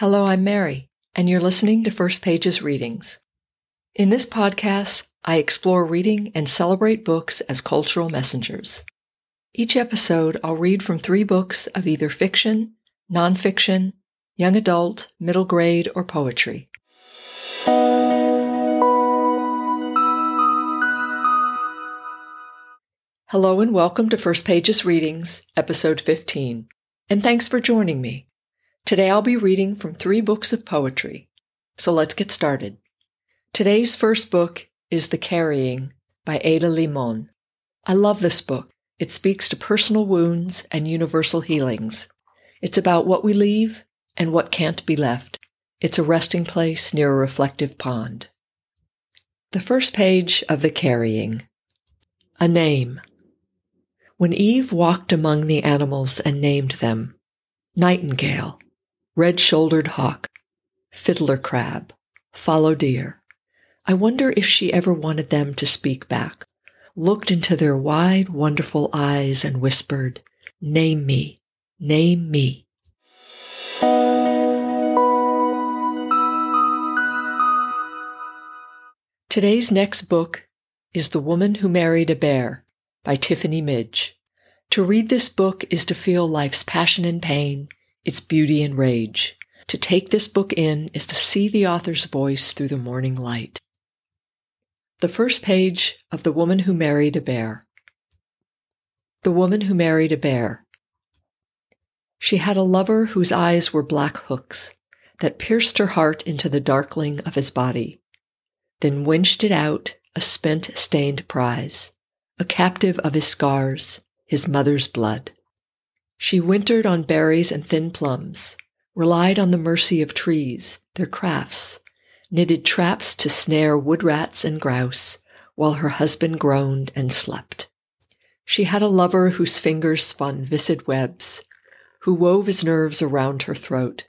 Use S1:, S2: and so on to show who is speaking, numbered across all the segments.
S1: Hello, I'm Mary, and you're listening to First Pages Readings. In this podcast, I explore reading and celebrate books as cultural messengers. Each episode, I'll read from three books of either fiction, nonfiction, young adult, middle grade, or poetry. Hello and welcome to First Pages Readings, episode 15, and thanks for joining me. Today I'll be reading from three books of poetry. So let's get started. Today's first book is The Carrying by Ada Limon. I love this book. It speaks to personal wounds and universal healings. It's about what we leave and what can't be left. It's a resting place near a reflective pond. The first page of The Carrying. A name. When Eve walked among the animals and named them, Nightingale, red shouldered hawk, fiddler crab, fallow deer. I wonder if she ever wanted them to speak back, looked into their wide, wonderful eyes and whispered, Name me, name me. Today's next book is The Woman Who Married a Bear by Tiffany Midge. To read this book is to feel life's passion and pain, its beauty and rage. To take this book in is to see the author's voice through the morning light. The first page of The Woman Who Married a Bear. The Woman Who Married a Bear. She had a lover whose eyes were black hooks that pierced her heart into the darkling of his body, then winched it out, a spent, stained prize, a captive of his scars, his mother's blood. She wintered on berries and thin plums, relied on the mercy of trees, their crafts, knitted traps to snare wood rats and grouse, while her husband groaned and slept. She had a lover whose fingers spun viscid webs, who wove his nerves around her throat,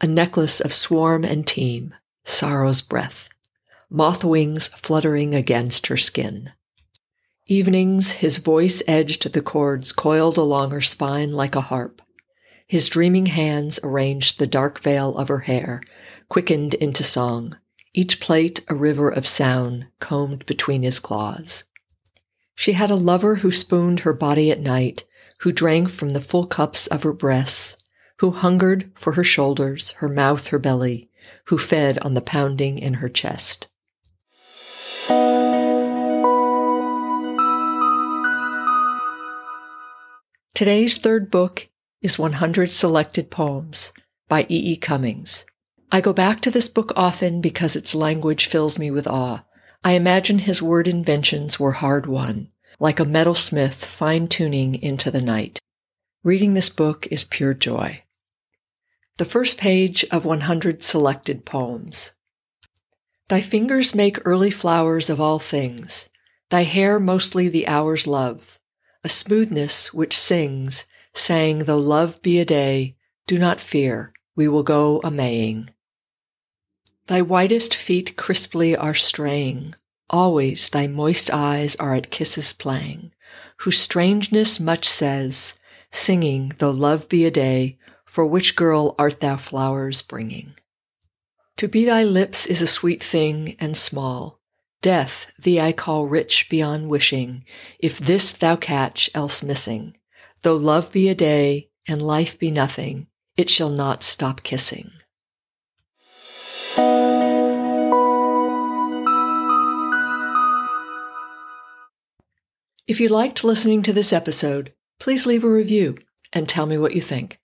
S1: a necklace of swarm and team, sorrow's breath, moth wings fluttering against her skin. Evenings, his voice edged the cords coiled along her spine like a harp. His dreaming hands arranged the dark veil of her hair, quickened into song, each plait a river of sound combed between his claws. She had a lover who spooned her body at night, who drank from the full cups of her breasts, who hungered for her shoulders, her mouth, her belly, who fed on the pounding in her chest. Today's third book is 100 Selected Poems by E. E. Cummings. I go back to this book often because its language fills me with awe. I imagine his word inventions were hard won, like a metalsmith fine tuning into the night. Reading this book is pure joy. The first page of 100 Selected Poems. Thy fingers make early flowers of all things, thy hair mostly the hour's love a smoothness which sings, saying, Though love be a day, do not fear, we will go a maying. Thy whitest feet crisply are straying, always thy moist eyes are at kisses playing, whose strangeness much says, singing, Though love be a day, for which girl art thou flowers bringing? To be thy lips is a sweet thing and small, Death, thee I call rich beyond wishing, if this thou catch, else missing. Though love be a day and life be nothing, it shall not stop kissing. If you liked listening to this episode, please leave a review and tell me what you think.